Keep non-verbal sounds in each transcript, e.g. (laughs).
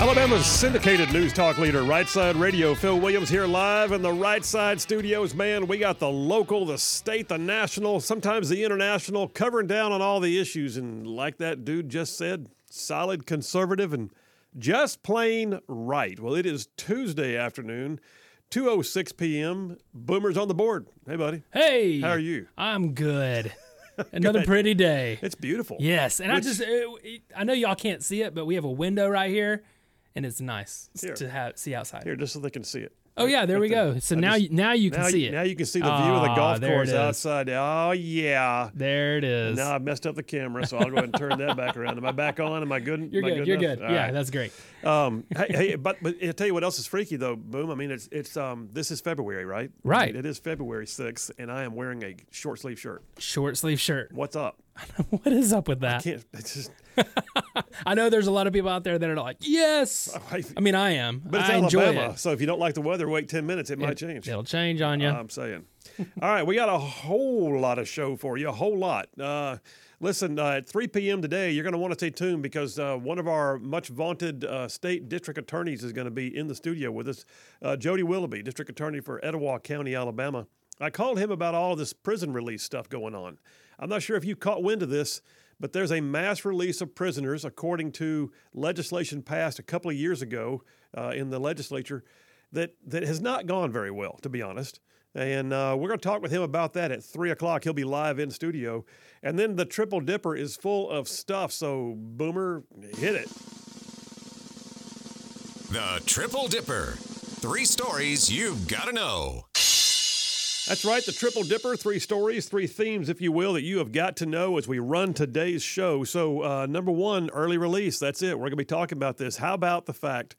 Alabama's syndicated news talk leader, Right Side Radio. Phil Williams here live in the Right Side studios. Man, we got the local, the state, the national, sometimes the international, covering down on all the issues. And like that dude just said, solid conservative and just plain right. Well, it is Tuesday afternoon, 2.06 p.m. Boomer's on the board. Hey, buddy. Hey, How are you? I'm good. (laughs) Another pretty day. It's beautiful. Yes, and Which- I just uh, I know y'all can't see it, but we have a window right here, and it's nice Here. to have see outside. Here, just so they can see it. Oh yeah, there we there. go. So I now just- you, now you can now, see it. Now you can see the view of the Ah, golf course outside. Oh, yeah. there it is. Now I've messed up the camera, so I'll go ahead and turn that back around. Am I back on? Am I good? you're I good. You're enough? good. All Yeah, right. that's great. Um, hey, hey, but but I'll tell you what else is freaky though. Boom. I mean, it's it's um this is February, right? Right. It is February sixth, and I am wearing a short sleeve shirt. Short sleeve shirt. What's up? (laughs) what is up with that? I can't. It's just. I know there's a lot of people out there that are like, yes. I, mean, I am. but it's I Alabama, it. so if you don't like the weather, wait ten minutes. It, might change. It'll change on you. I'm saying. (laughs) All right, we got a whole lot of show for you, a whole lot. Uh, listen, uh, at 3 p.m. today, you're going to want to stay tuned because uh, one of our much vaunted uh, state district attorneys is going to be in the studio with us, uh, Jody Willoughby, district attorney for Etowah County, Alabama. I called him about all this prison release stuff going on. I'm not sure if you caught wind of this, but there's a mass release of prisoners according to legislation passed a couple of years ago uh, in the legislature that that has not gone very well, to be honest. And uh, we're going to talk with him about that at three o'clock. He'll be live in studio, and then the Triple Dipper is full of stuff. So Boomer, hit it. The Triple Dipper. Three stories you've got to know. That's right, the Triple Dipper. Three stories, three themes, if you will, that you have got to know as we run today's show. So, uh, number one, early release. That's it. We're going to be talking about this. How about the fact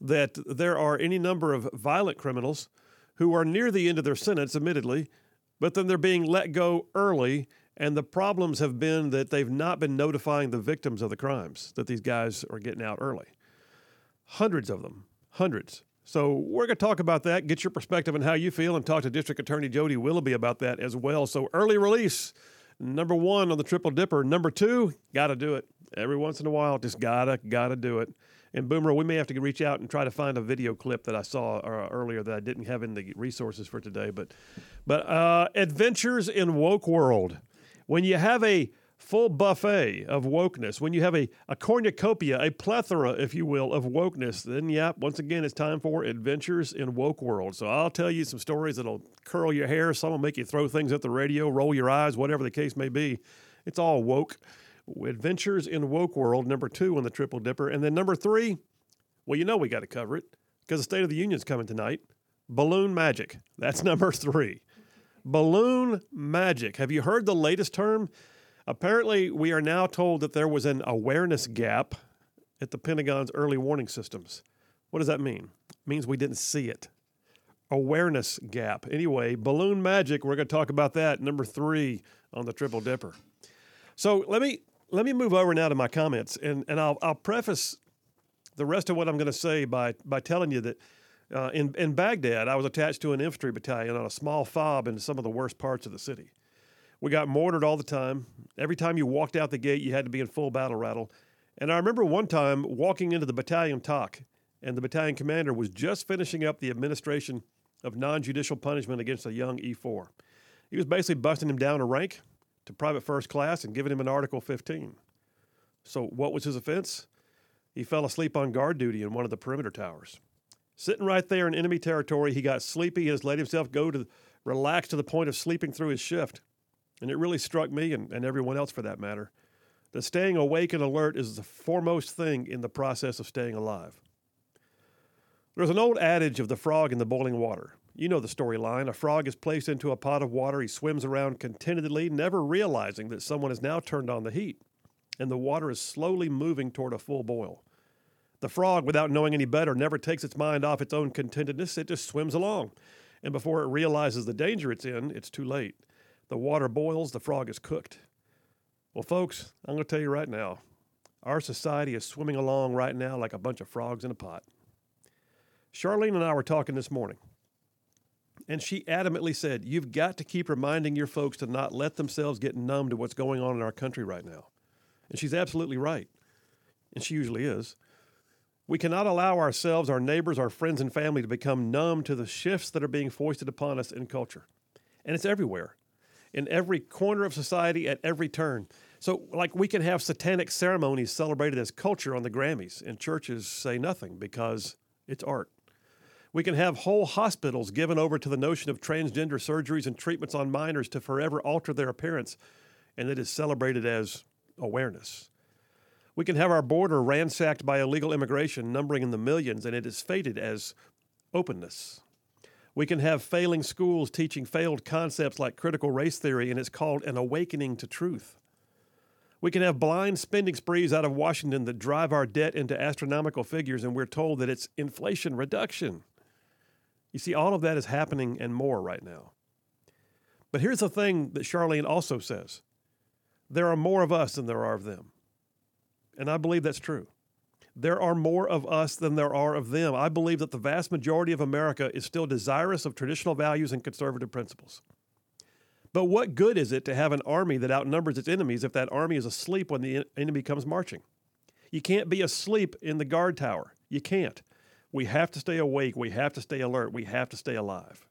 that there are any number of violent criminals who are near the end of their sentence, admittedly, but then they're being let go early. And the problems have been that they've not been notifying the victims of the crimes that these guys are getting out early. Hundreds of them, hundreds. So we're going to talk about that, get your perspective on how you feel, and talk to District Attorney Jody Willoughby about that as well. So early release, number one on the Triple Dipper. Number two, got to do it every once in a while. Just gotta gotta do it. And Boomer, we may have to reach out and try to find a video clip that I saw uh, earlier that I didn't have in the resources for today. But but uh, adventures in woke world. When you have a full buffet of wokeness, when you have a, a cornucopia, a plethora, if you will, of wokeness, then yeah, once again, it's time for adventures in woke world. So I'll tell you some stories that'll curl your hair. Some will make you throw things at the radio, roll your eyes, whatever the case may be. It's all woke. Adventures in woke world, number two on the Triple Dipper. And then number three, well, you know we got to cover it because the State of the Union's coming tonight. Balloon magic. That's (laughs) number three. Balloon magic. Have you heard the latest term? Apparently, we are now told that there was an awareness gap at the Pentagon's early warning systems. What does that mean? It means we didn't see it. Awareness gap. Anyway, balloon magic. We're going to talk about that. Number three on the Triple Dipper. So let me let me move over now to my comments, and and I'll I'll preface the rest of what I'm going to say by by telling you that uh, in in Baghdad I was attached to an infantry battalion on a small fob in some of the worst parts of the city. We got mortared all the time. Every time you walked out the gate, you had to be in full battle rattle. And I remember one time walking into the battalion TOC, and the battalion commander was just finishing up the administration of non-judicial punishment against a young E4. He was basically busting him down a rank to private first class and giving him an Article 15. So, what was his offense? He fell asleep on guard duty in one of the perimeter towers. Sitting right there in enemy territory, he got sleepy and just let himself go to relax to the point of sleeping through his shift. And it really struck me, and, and everyone else for that matter, that staying awake and alert is the foremost thing in the process of staying alive. There's an old adage of the frog in the boiling water. You know the storyline. A frog is placed into a pot of water. He swims around contentedly, never realizing that someone has now turned on the heat, and the water is slowly moving toward a full boil. The frog, without knowing any better, never takes its mind off its own contentedness. It just swims along. And before it realizes the danger it's in, it's too late. The water boils, the frog is cooked. Well, folks, I'm going to tell you right now our society is swimming along right now like a bunch of frogs in a pot. Charlene and I were talking this morning, and she adamantly said, You've got to keep reminding your folks to not let themselves get numb to what's going on in our country right now. And she's absolutely right. And she usually is. We cannot allow ourselves, our neighbors, our friends, and family to become numb to the shifts that are being foisted upon us in culture. And it's everywhere, in every corner of society, at every turn. So, like, we can have satanic ceremonies celebrated as culture on the Grammys, and churches say nothing because it's art. We can have whole hospitals given over to the notion of transgender surgeries and treatments on minors to forever alter their appearance, and it is celebrated as awareness. We can have our border ransacked by illegal immigration numbering in the millions, and it is fated as openness. We can have failing schools teaching failed concepts like critical race theory, and it's called an awakening to truth. We can have blind spending sprees out of Washington that drive our debt into astronomical figures, and we're told that it's inflation reduction. You see, all of that is happening and more right now. But here's the thing that Charlene also says there are more of us than there are of them. And I believe that's true. There are more of us than there are of them. I believe that the vast majority of America is still desirous of traditional values and conservative principles. But what good is it to have an army that outnumbers its enemies if that army is asleep when the enemy comes marching? You can't be asleep in the guard tower. You can't. We have to stay awake. We have to stay alert. We have to stay alive.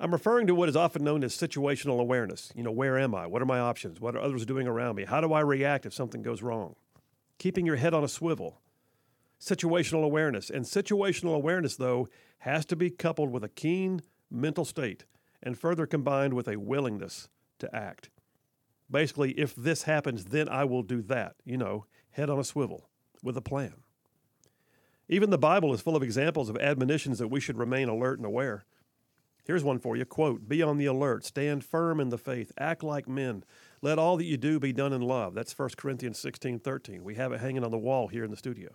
I'm referring to what is often known as situational awareness. You know, where am I? What are my options? What are others doing around me? How do I react if something goes wrong? Keeping your head on a swivel. Situational awareness. And situational awareness, though, has to be coupled with a keen mental state and further combined with a willingness to act. Basically, if this happens, then I will do that. You know, head on a swivel with a plan. Even the Bible is full of examples of admonitions that we should remain alert and aware. Here's one for you. Quote, be on the alert, stand firm in the faith, act like men. Let all that you do be done in love. That's 1 Corinthians 16, 13. We have it hanging on the wall here in the studio.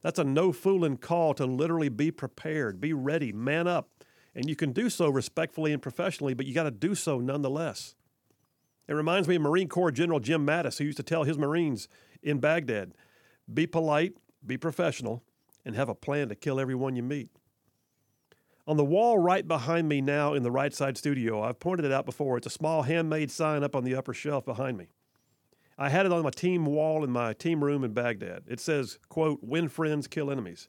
That's a no fooling call to literally be prepared, be ready, man up. And you can do so respectfully and professionally, but you got to do so nonetheless. It reminds me of Marine Corps General Jim Mattis, who used to tell his Marines in Baghdad be polite, be professional, and have a plan to kill everyone you meet. On the wall right behind me now in the right side studio, I've pointed it out before. It's a small handmade sign up on the upper shelf behind me. I had it on my team wall in my team room in Baghdad. It says, quote, win friends, kill enemies.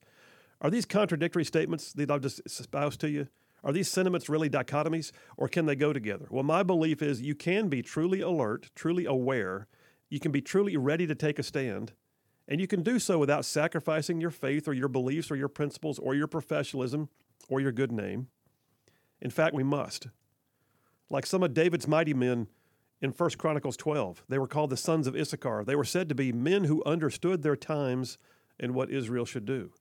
Are these contradictory statements that I've just espoused to you? Are these sentiments really dichotomies, or can they go together? Well, my belief is you can be truly alert, truly aware, you can be truly ready to take a stand, and you can do so without sacrificing your faith or your beliefs or your principles or your professionalism or your good name. In fact, we must. Like some of David's mighty men in 1 Chronicles 12, they were called the sons of Issachar. They were said to be men who understood their times and what Israel should do.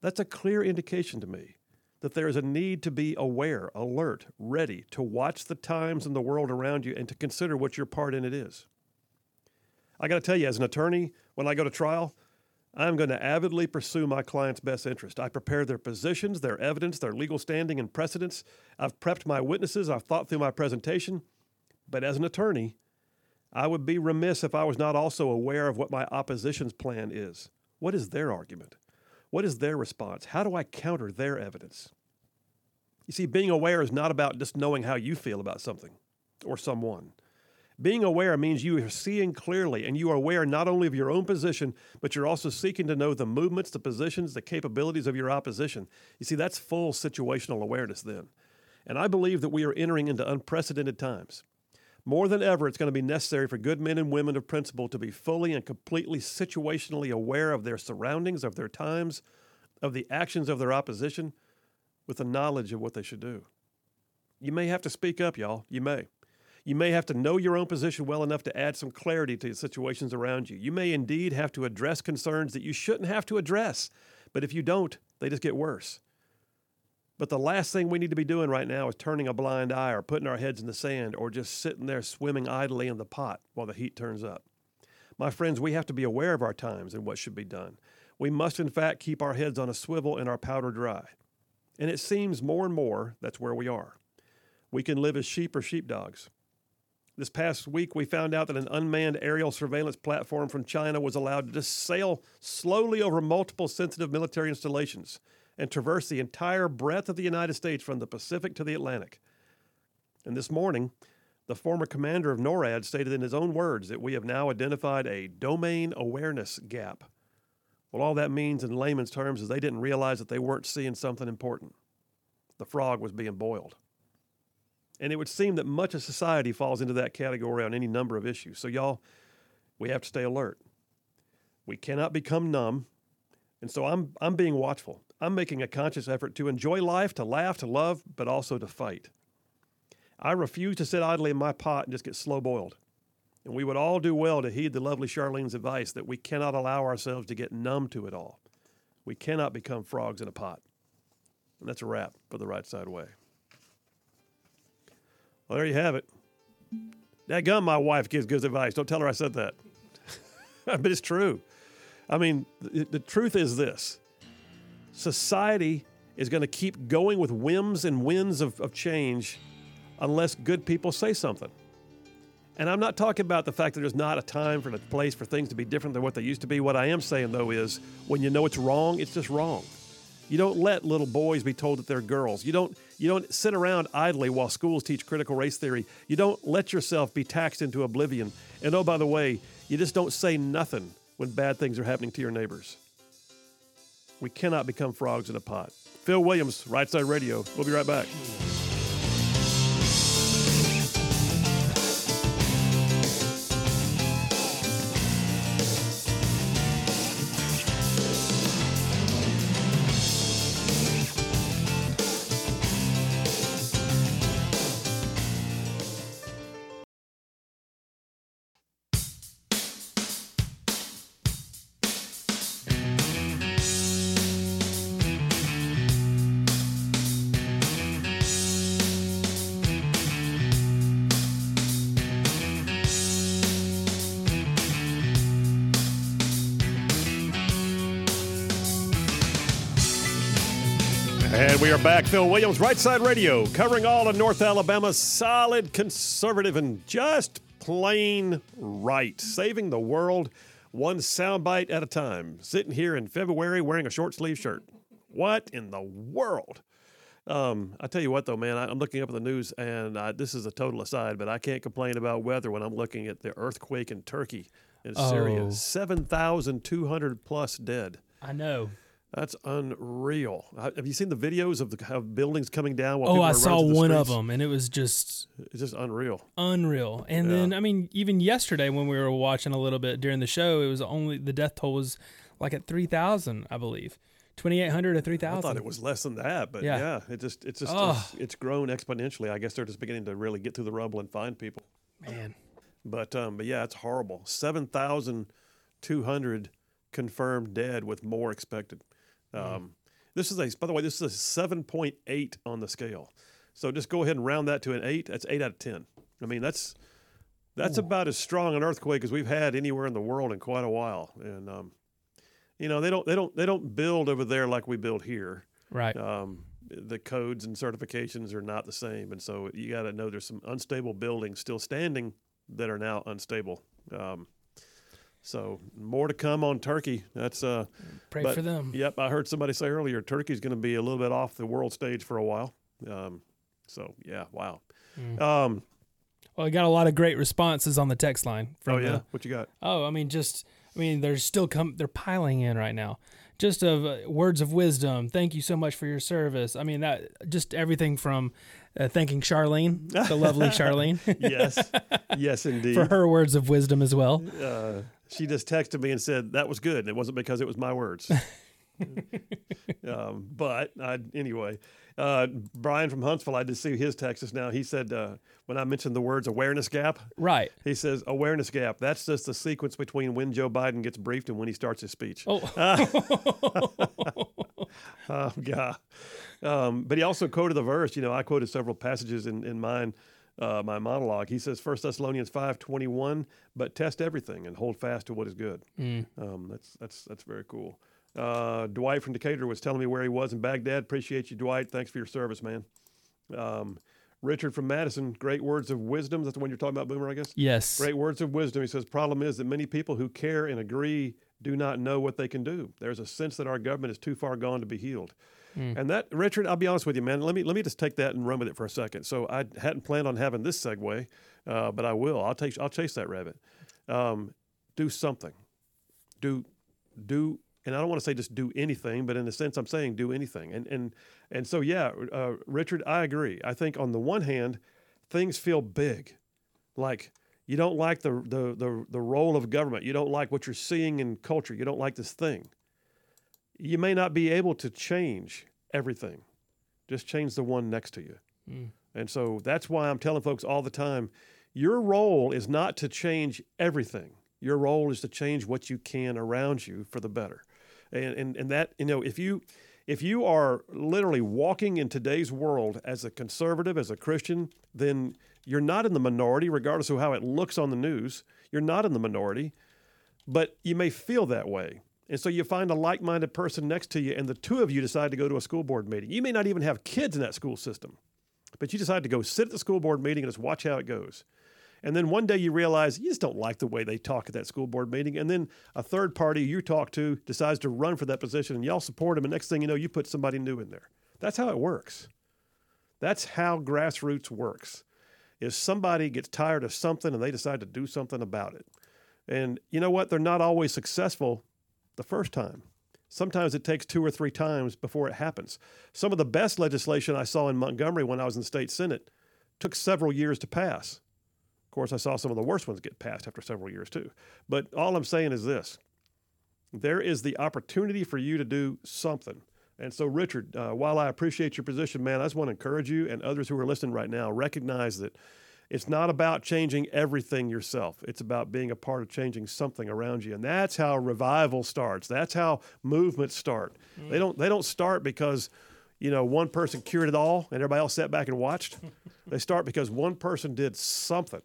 That's a clear indication to me that there is a need to be aware, alert, ready to watch the times and the world around you and to consider what your part in it is. I got to tell you, as an attorney, when I go to trial, I'm going to avidly pursue my client's best interest. I prepare their positions, their evidence, their legal standing and precedents. I've prepped my witnesses, I've thought through my presentation. But as an attorney, I would be remiss if I was not also aware of what my opposition's plan is. What is their argument? What is their response? How do I counter their evidence? You see, being aware is not about just knowing how you feel about something or someone. Being aware means you are seeing clearly and you are aware not only of your own position, but you're also seeking to know the movements, the positions, the capabilities of your opposition. You see, that's full situational awareness then. And I believe that we are entering into unprecedented times. More than ever, it's going to be necessary for good men and women of principle to be fully and completely situationally aware of their surroundings, of their times, of the actions of their opposition, with the knowledge of what they should do. You may have to speak up, y'all. You may. You may have to know your own position well enough to add some clarity to the situations around you. You may indeed have to address concerns that you shouldn't have to address, but if you don't, they just get worse. But the last thing we need to be doing right now is turning a blind eye or putting our heads in the sand or just sitting there swimming idly in the pot while the heat turns up. My friends, we have to be aware of our times and what should be done. We must, in fact, keep our heads on a swivel and our powder dry. And it seems more and more that's where we are. we can live as sheep or sheepdogs. This past week, we found out that an unmanned aerial surveillance platform from China was allowed to just sail slowly over multiple sensitive military installations and traverse the entire breadth of the United States from the Pacific to the Atlantic. And this morning, the former commander of NORAD stated in his own words that we have now identified a domain awareness gap. Well, all that means in layman's terms is they didn't realize that they weren't seeing something important. The frog was being boiled. And it would seem that much of society falls into that category on any number of issues. So, y'all, we have to stay alert. We cannot become numb. And so I'm, I'm being watchful. I'm making a conscious effort to enjoy life, to laugh, to love, but also to fight. I refuse to sit idly in my pot and just get slow boiled. And we would all do well to heed the lovely Charlene's advice that we cannot allow ourselves to get numb to it all. We cannot become frogs in a pot. And that's a wrap for the right side way. Well, there you have it. That gun, my wife gives good advice. Don't tell her I said that. (laughs) but it's true. I mean, the, the truth is this society is going to keep going with whims and winds of, of change unless good people say something. And I'm not talking about the fact that there's not a time for a place for things to be different than what they used to be. What I am saying, though, is when you know it's wrong, it's just wrong. You don't let little boys be told that they're girls. You don't, you don't sit around idly while schools teach critical race theory. You don't let yourself be taxed into oblivion. And oh, by the way, you just don't say nothing when bad things are happening to your neighbors. We cannot become frogs in a pot. Phil Williams, Right Side Radio. We'll be right back. We are back. Phil Williams, Right Side Radio, covering all of North Alabama. Solid, conservative, and just plain right. Saving the world one soundbite at a time. Sitting here in February wearing a short sleeve shirt. What in the world? Um, I tell you what, though, man, I, I'm looking up at the news, and I, this is a total aside, but I can't complain about weather when I'm looking at the earthquake in Turkey and Syria. Oh. 7,200 plus dead. I know. That's unreal. Have you seen the videos of the of buildings coming down? While Oh, people I saw running through the one of them, and it was just It's just unreal. unreal. And Yeah. then, I mean, even yesterday when we were watching a little bit during the show, it was only the death toll was like at three thousand, I believe, twenty eight hundred to three I thought it was less than that, but Yeah. yeah, it just it's just Ugh. it's, it's grown exponentially. I guess they're just beginning to really get through the rubble and find people. Man, But um, but yeah, it's horrible. Seven thousand two hundred confirmed dead, with more expected. Um, This is a by the way, this is a seven point eight on the scale. So just go ahead and round that to an eight. That's eight out of ten. I mean, that's that's about as strong an earthquake as we've had anywhere in the world in quite a while. And um, you know, they don't they don't they don't build over there like we build here right? um, the codes and certifications are not the same, and so you got to know there's some unstable buildings still standing that are now unstable. Um, so more to come on Turkey. That's uh, Pray but- for them. Yep, I heard somebody say earlier Turkey's going to be a little bit off the world stage for a while. Um, so yeah, wow. Mm. Um, Well, I got a lot of great responses on the text line. From oh yeah, the- what you got? Oh, I mean, just I mean, they're still come. They're piling in right now. Just of uh, words of wisdom. Thank you so much for your service. I mean, that just everything from uh, thanking Charlene, the lovely (laughs) Charlene, Yes, (laughs) yes, indeed. for her words of wisdom as well. uh, she just texted me and said that was good. And it wasn't because it was my words. (laughs) um, but I, anyway, uh, Brian from Huntsville, I just see his text just now. He said uh, when I mentioned the words awareness gap, Right. he says awareness gap. That's just the sequence between when Joe Biden gets briefed and when he starts his speech. Oh, (laughs) (laughs) Oh God! Um, but he also quoted the verse. You know, I quoted several passages in in mine, uh, my monologue. He says, First Thessalonians five twenty one, but test everything and hold fast to what is good. Um, that's that's that's very cool. Uh, Dwight from Decatur was telling me where he was in Baghdad. Appreciate you, Dwight. Thanks for your service, man. Um, Richard from Madison, great words of wisdom. That's the one you're talking about, Boomer, I guess. Yes. Great words of wisdom. He says, problem is that many people who care and agree do not know what they can do. There's a sense that our government is too far gone to be healed. And that, Richard, I'll be honest with you, man. Let me let me just take that and run with it for a second. So I hadn't planned on having this segue, uh, but I will. I'll take I'll chase that rabbit. Um, do something. Do do and I don't want to say just do anything, but in a sense, I'm saying do anything. And and and so yeah, uh, Richard, I agree. I think on the one hand, things feel big, like you don't like the, the the the role of government. You don't like what you're seeing in culture. You don't like this thing. You may not be able to change everything. Just change the one next to you. Hmm. And so that's why I'm telling folks all the time, your role is not to change everything. Your role is to change what you can around you for the better. And and, and that, you know, if you if you are literally walking in today's world as a conservative, as a Christian, then you're not in the minority, regardless of how it looks on the news. You're not in the minority, but you may feel that way. And so you find a like minded person next to you, and the two of you decide to go to a school board meeting. You may not even have kids in that school system, but you decide to go sit at the school board meeting and just watch how it goes. And then one day you realize you just don't like the way they talk at that school board meeting. And then a third party you talk to decides to run for that position and y'all support him. And next thing you know, you put somebody new in there. That's how it works. That's how grassroots works. Is somebody gets tired of something and they decide to do something about it. And you know what? They're not always successful the first time. Sometimes it takes two or three times before it happens. Some of the best legislation I saw in Montgomery when I was in the state senate took several years to pass. Of course, I saw some of the worst ones get passed after several years too. But all I'm saying is this there is the opportunity for you to do something. And so, Richard, uh, while I appreciate your position, man, I just want to encourage you and others who are listening right now recognize that it's not about changing everything yourself. It's about being a part of changing something around you. And that's how revival starts. That's how movements start. They don't they don't start because you know one person cured it all and everybody else sat back and watched. (laughs) they start because one person did something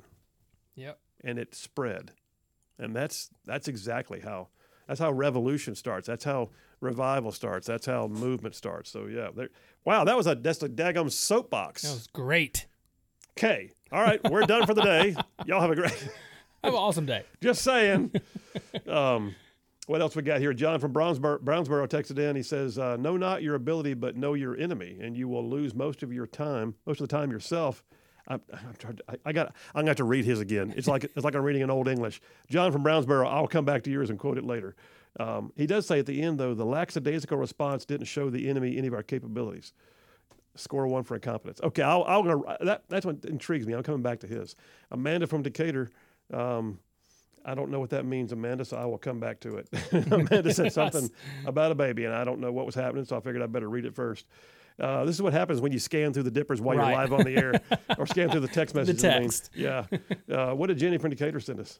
Yep. and it spread. And that's that's exactly how that's how revolution starts. That's how revival starts. That's how movement starts. So yeah, wow, that was a that's a daggum soapbox. That was great. Okay, all right, we're done for the day. Y'all have a great. (laughs) Have an awesome day. Just saying. um, what else we got here? John from Brownsboro, Brownsboro texted in. He says, uh, "Know not your ability, but know your enemy, and you will lose most of your time, most of the time yourself." I'm, I'm trying to, I, I got. I'm have to read his again. It's like it's like I'm reading an old English. John from Brownsboro. I'll come back to yours and quote it later. Um, he does say at the end though, the lackadaisical response didn't show the enemy any of our capabilities. Score one for incompetence. Okay, I'll, I'll gonna that that's what intrigues me. I'm coming back to his. Amanda from Decatur. Um, I don't know what that means, Amanda, so I will come back to it. (laughs) Amanda said (laughs) something about a baby, and I don't know what was happening, so I figured I better read it first. Uh, this is what happens when you scan through the dippers while Right. you're live on the air, (laughs) or scan through the text messages. Mean. text. Yeah. Uh, what did Jenny from Decatur send us?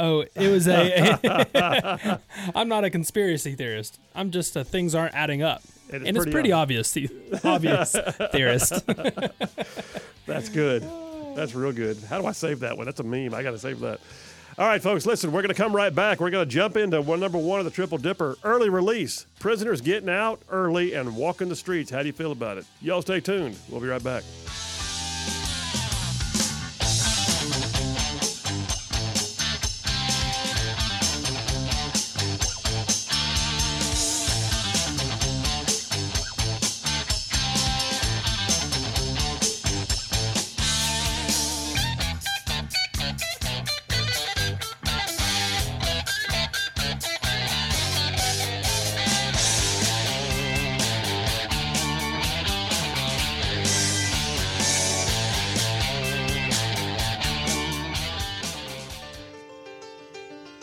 Oh, it was a. I'm not a conspiracy theorist. I'm just a things aren't adding up, and it's pretty obvious, (laughs) obvious, theorist. (laughs) That's good. That's real good. How do I save that one? That's a meme. I got to save that. All right, folks, listen, we're going to come right back. We're going to jump into one, number one of the Triple Dipper early release. Prisoners getting out early and walking the streets. How do you feel about it? Y'all stay tuned. We'll be right back.